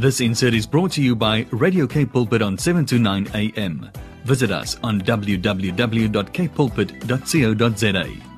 This insert is brought to you by Radio Cape Pulpit on 7 to 9 a.m. Visit us on www.capepulpit.co.za.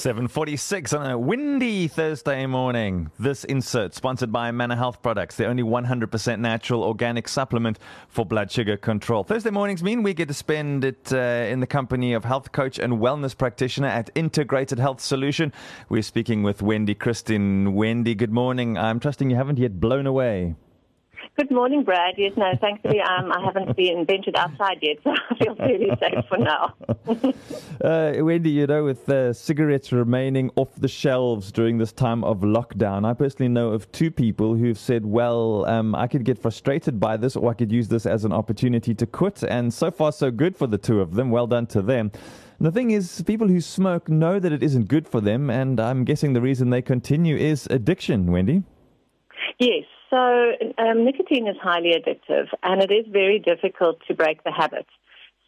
746 on a windy Thursday morning. This insert sponsored by Manor Health Products, the only 100% natural organic supplement for blood sugar control. Thursday mornings mean we get to spend it uh, in the company of health coach and wellness practitioner at Integrated Health Solution. We're speaking with Wendy Christien. Wendy, good morning. I'm trusting you haven't yet blown away. Good morning, Brad. Yes, no, thankfully um, I haven't been ventured outside yet, so I feel fairly safe for now. uh, Wendy, you know, with uh, cigarettes remaining off the shelves during this time of lockdown, I personally know of two people who've said, well, um, I could get frustrated by this or I could use this as an opportunity to quit. And so far, so good for the two of them. Well done to them. The thing is, people who smoke know that it isn't good for them, and I'm guessing the reason they continue is addiction, Wendy. Yes, so um, nicotine is highly addictive, and it is very difficult to break the habit.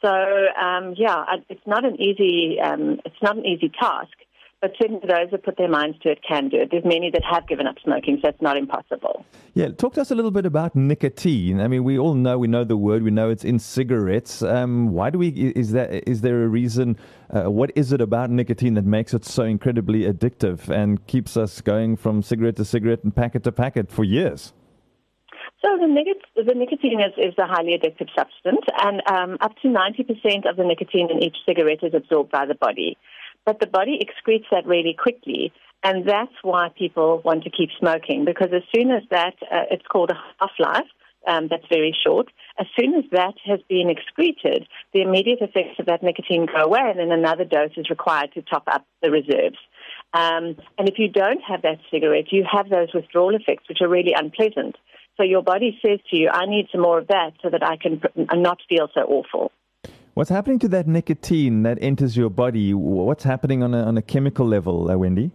So um, yeah, it's not an easy um, it's not an easy task. But certainly those that put their minds to it can do it. There's many that have given up smoking, so it's not impossible. Yeah, talk to us a little bit about nicotine. I mean, we all know, we know the word, we know it's in cigarettes. Um, why do we, is, that, is there a reason, uh, what is it about nicotine that makes it so incredibly addictive and keeps us going from cigarette to cigarette and packet to packet for years? So the, nic- the nicotine is, is a highly addictive substance, and um, up to 90% of the nicotine in each cigarette is absorbed by the body but the body excretes that really quickly. And that's why people want to keep smoking because as soon as that, uh, it's called a half life, um, that's very short. As soon as that has been excreted, the immediate effects of that nicotine go away, and then another dose is required to top up the reserves. Um, and if you don't have that cigarette, you have those withdrawal effects, which are really unpleasant. So your body says to you, I need some more of that so that I can not feel so awful. What's happening to that nicotine that enters your body? What's happening on a, on a chemical level, uh, Wendy?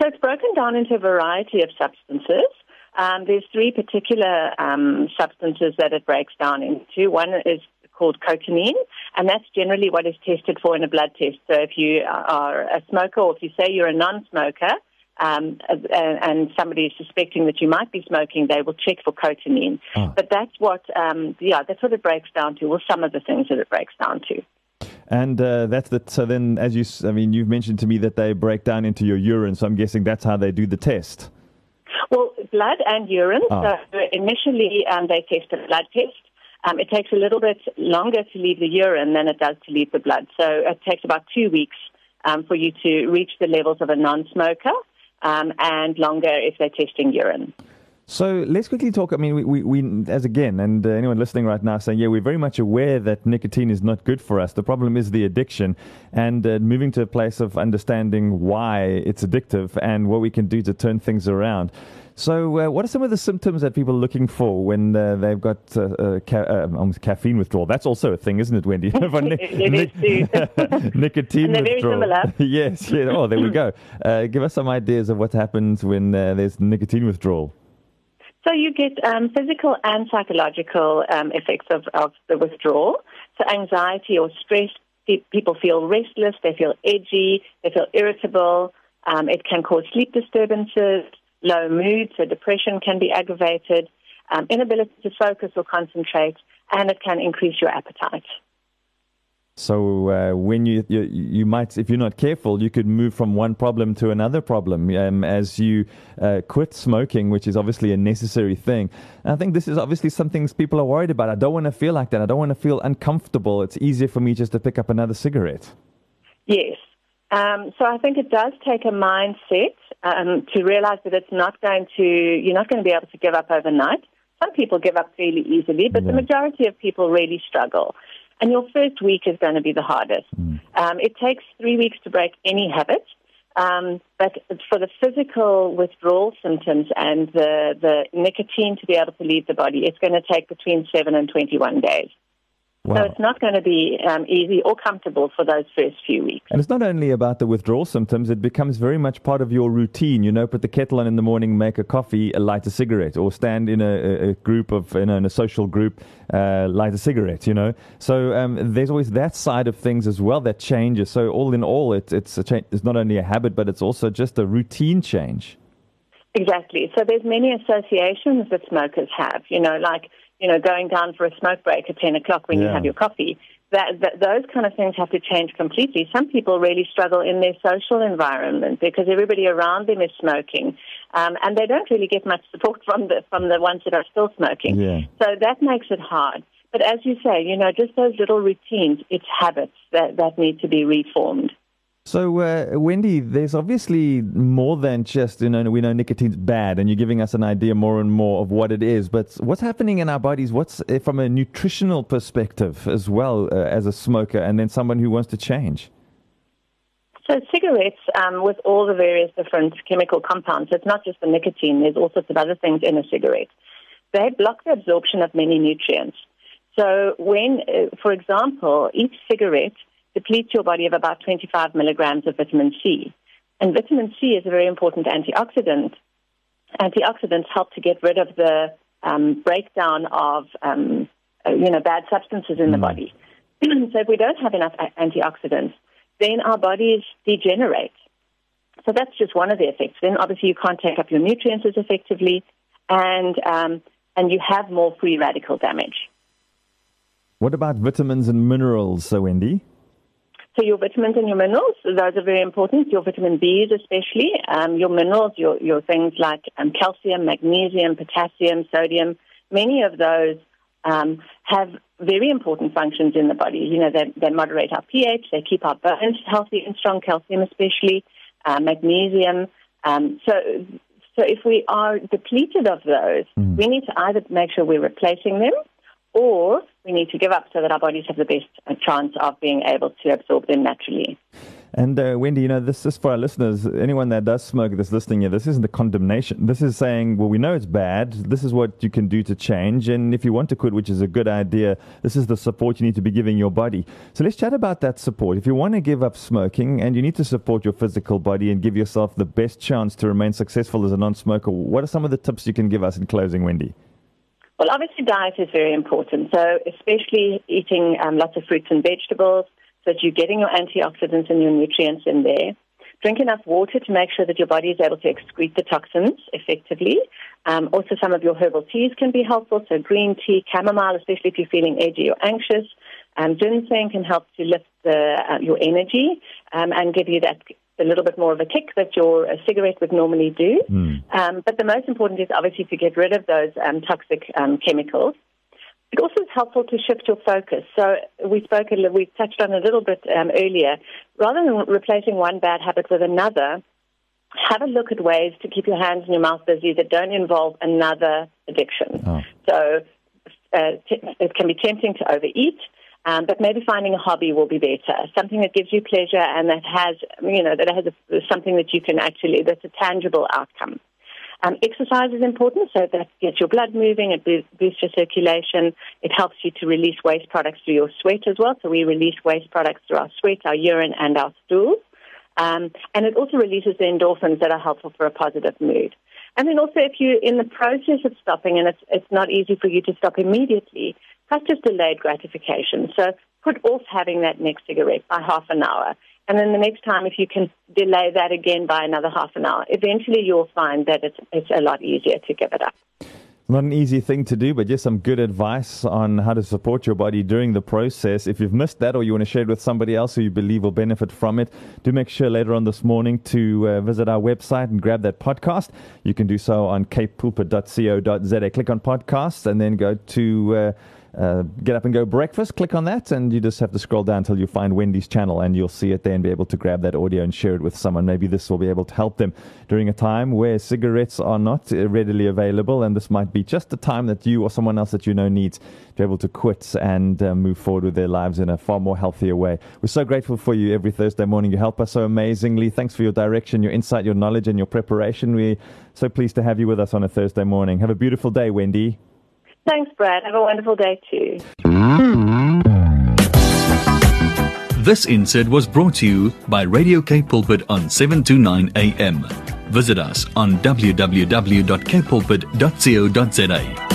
So it's broken down into a variety of substances. Um, there's three particular um, substances that it breaks down into. One is called cotinine, and that's generally what is tested for in a blood test. So if you are a smoker, or if you say you're a non-smoker, um, and somebody is suspecting that you might be smoking, they will check for cotinine. Oh. But that's what, um, yeah, that's what it breaks down to. Well, some of the things that it breaks down to. And uh, that's the so then, as you, I mean, you've mentioned to me that they break down into your urine. So I'm guessing that's how they do the test. Well, blood and urine. Oh. So initially, um, they test a blood test. Um, it takes a little bit longer to leave the urine than it does to leave the blood. So it takes about two weeks um, for you to reach the levels of a non-smoker um, and longer if they're testing urine. So let's quickly talk. I mean, we, we, we as again, and uh, anyone listening right now saying, yeah, we're very much aware that nicotine is not good for us. The problem is the addiction, and uh, moving to a place of understanding why it's addictive and what we can do to turn things around. So, uh, what are some of the symptoms that people are looking for when uh, they've got uh, uh ca- uh, caffeine withdrawal? That's also a thing, isn't it, Wendy? it nicotine and withdrawal. yes, yes. Oh, there we go. Uh, give us some ideas of what happens when there's nicotine withdrawal. So you get um, physical and psychological um, effects of, of the withdrawal. So anxiety or stress, people feel restless, they feel edgy, they feel irritable. Um, it can cause sleep disturbances low mood, so depression can be aggravated, um, inability to focus or concentrate, and it can increase your appetite. So uh, when you, you, you might, if you're not careful, you could move from one problem to another problem um, as you uh, quit smoking, which is obviously a necessary thing. And I think this is obviously something people are worried about. I don't want to feel like that. I don't want to feel uncomfortable. It's easier for me just to pick up another cigarette. Yes. Um, so I think it does take a mindset um, to realize that it's not going to, you're not going to be able to give up overnight. Some people give up fairly easily, but yeah. the majority of people really struggle. And your first week is going to be the hardest. Mm. Um, it takes three weeks to break any habit. Um, but for the physical withdrawal symptoms and the, the nicotine to be able to leave the body, it's going to take between 7 and 21 days. Wow. So it's not going to be um, easy or comfortable for those first few weeks. And it's not only about the withdrawal symptoms, it becomes very much part of your routine. You know, put the kettle on in the morning, make a coffee, light a cigarette, or stand in a, a group of, you know, in a social group, uh, light a cigarette, you know. So um, there's always that side of things as well that changes. So all in all, it, it's, a change, it's not only a habit, but it's also just a routine change. Exactly. So there's many associations that smokers have, you know, like, you know, going down for a smoke break at 10 o'clock when yeah. you have your coffee. That, that, those kind of things have to change completely. Some people really struggle in their social environment because everybody around them is smoking, um, and they don't really get much support from the from the ones that are still smoking. Yeah. So that makes it hard. But as you say, you know, just those little routines, it's habits that, that need to be reformed. So, uh, Wendy, there's obviously more than just, you know, we know nicotine's bad, and you're giving us an idea more and more of what it is. But what's happening in our bodies? What's uh, from a nutritional perspective as well uh, as a smoker, and then someone who wants to change? So, cigarettes, um, with all the various different chemical compounds, it's not just the nicotine, there's all sorts of other things in a cigarette. They block the absorption of many nutrients. So, when, uh, for example, each cigarette depletes your body of about 25 milligrams of vitamin C. And vitamin C is a very important antioxidant. Antioxidants help to get rid of the um, breakdown of, um, uh, you know, bad substances in mm. the body. so if we don't have enough antioxidants, then our bodies degenerate. So that's just one of the effects. Then obviously you can't take up your nutrients as effectively, and um, and you have more free radical damage. What about vitamins and minerals, so Wendy? So your vitamins and your minerals, those are very important. Your vitamin Bs especially. Um, your minerals, your, your things like um, calcium, magnesium, potassium, sodium, many of those um, have very important functions in the body. You know, they, they moderate our pH, they keep our bones healthy and strong, calcium especially, uh, magnesium. Um, so, so if we are depleted of those, mm. we need to either make sure we're replacing them or we need to give up so that our bodies have the best chance of being able to absorb them naturally. And uh, Wendy, you know, this is for our listeners. Anyone that does smoke that's listening here, this isn't a condemnation. This is saying, well, we know it's bad. This is what you can do to change. And if you want to quit, which is a good idea, this is the support you need to be giving your body. So let's chat about that support. If you want to give up smoking and you need to support your physical body and give yourself the best chance to remain successful as a non smoker, what are some of the tips you can give us in closing, Wendy? Well, obviously, diet is very important. So, especially eating um, lots of fruits and vegetables, so that you're getting your antioxidants and your nutrients in there. Drink enough water to make sure that your body is able to excrete the toxins effectively. Um, also, some of your herbal teas can be helpful. So, green tea, chamomile, especially if you're feeling edgy or anxious. Um, ginseng can help to lift the, uh, your energy um, and give you that a little bit more of a kick that your cigarette would normally do. Mm. Um, but the most important is obviously to get rid of those um, toxic um, chemicals. It also is helpful to shift your focus. So we spoke, a, we touched on a little bit um, earlier. Rather than replacing one bad habit with another, have a look at ways to keep your hands and your mouth busy that don't involve another addiction. Oh. So uh, t- it can be tempting to overeat. Um, but maybe finding a hobby will be better, something that gives you pleasure and that has, you know, that has a, something that you can actually, that's a tangible outcome. Um, exercise is important, so that gets your blood moving, it boosts your circulation, it helps you to release waste products through your sweat as well. So we release waste products through our sweat, our urine, and our stools. Um, and it also releases the endorphins that are helpful for a positive mood. And then also, if you're in the process of stopping and it's, it's not easy for you to stop immediately, practice delayed gratification. So put off having that next cigarette by half an hour. And then the next time, if you can delay that again by another half an hour, eventually you'll find that it's, it's a lot easier to give it up. Not an easy thing to do, but just some good advice on how to support your body during the process. If you've missed that or you want to share it with somebody else who you believe will benefit from it, do make sure later on this morning to uh, visit our website and grab that podcast. You can do so on capepulpit.co.za. Click on podcasts and then go to. Uh, uh, get up and go breakfast. Click on that, and you just have to scroll down until you find Wendy's channel, and you'll see it there and be able to grab that audio and share it with someone. Maybe this will be able to help them during a time where cigarettes are not uh, readily available, and this might be just the time that you or someone else that you know needs to be able to quit and uh, move forward with their lives in a far more healthier way. We're so grateful for you every Thursday morning. You help us so amazingly. Thanks for your direction, your insight, your knowledge, and your preparation. We're so pleased to have you with us on a Thursday morning. Have a beautiful day, Wendy. Thanks, Brad. Have a wonderful day too. This insert was brought to you by Radio Cape Pulpit on 729 AM. Visit us on www.capepulpit.co.za.